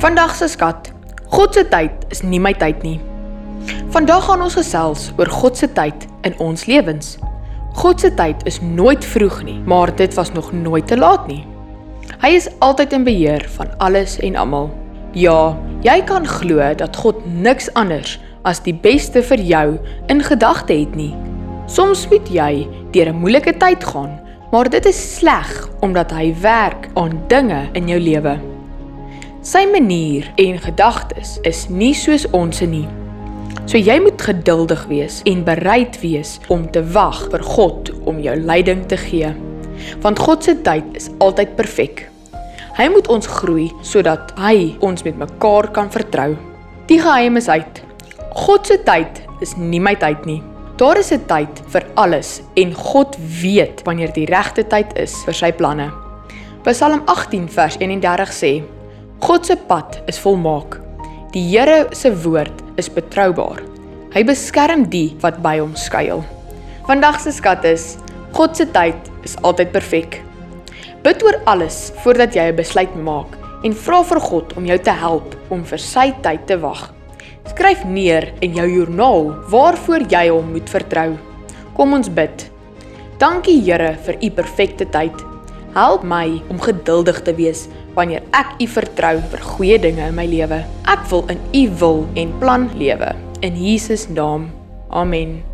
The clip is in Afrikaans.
Vandag se skat. God se tyd is nie my tyd nie. Vandag gaan ons gesels oor God se tyd in ons lewens. God se tyd is nooit vroeg nie, maar dit was nog nooit te laat nie. Hy is altyd in beheer van alles en almal. Ja, jy kan glo dat God niks anders as die beste vir jou in gedagte het nie. Soms moet jy deur 'n moeilike tyd gaan, maar dit is sleg omdat hy werk aan dinge in jou lewe. Sy manier en gedagtes is nie soos ons nie. So jy moet geduldig wees en bereid wees om te wag vir God om jou leiding te gee. Want God se tyd is altyd perfek. Hy moet ons groei sodat hy ons met mekaar kan vertrou. Die geheim is uit. God se tyd is nie my tyd nie. Daar is 'n tyd vir alles en God weet wanneer die regte tyd is vir sy planne. Psalm 18 vers 31 sê: God se pad is volmaak. Die Here se woord is betroubaar. Hy beskerm die wat by hom skuil. Vandag se skat is: God se tyd is altyd perfek. Bid oor alles voordat jy 'n besluit maak en vra vir God om jou te help om vir sy tyd te wag. Skryf neer in jou joernaal waarvoor jy hom moet vertrou. Kom ons bid. Dankie Here vir u perfekte tyd. Help my om geduldig te wees wanneer ek u vertrou vir goeie dinge in my lewe. Ek wil in u wil en plan lewe. In Jesus naam. Amen.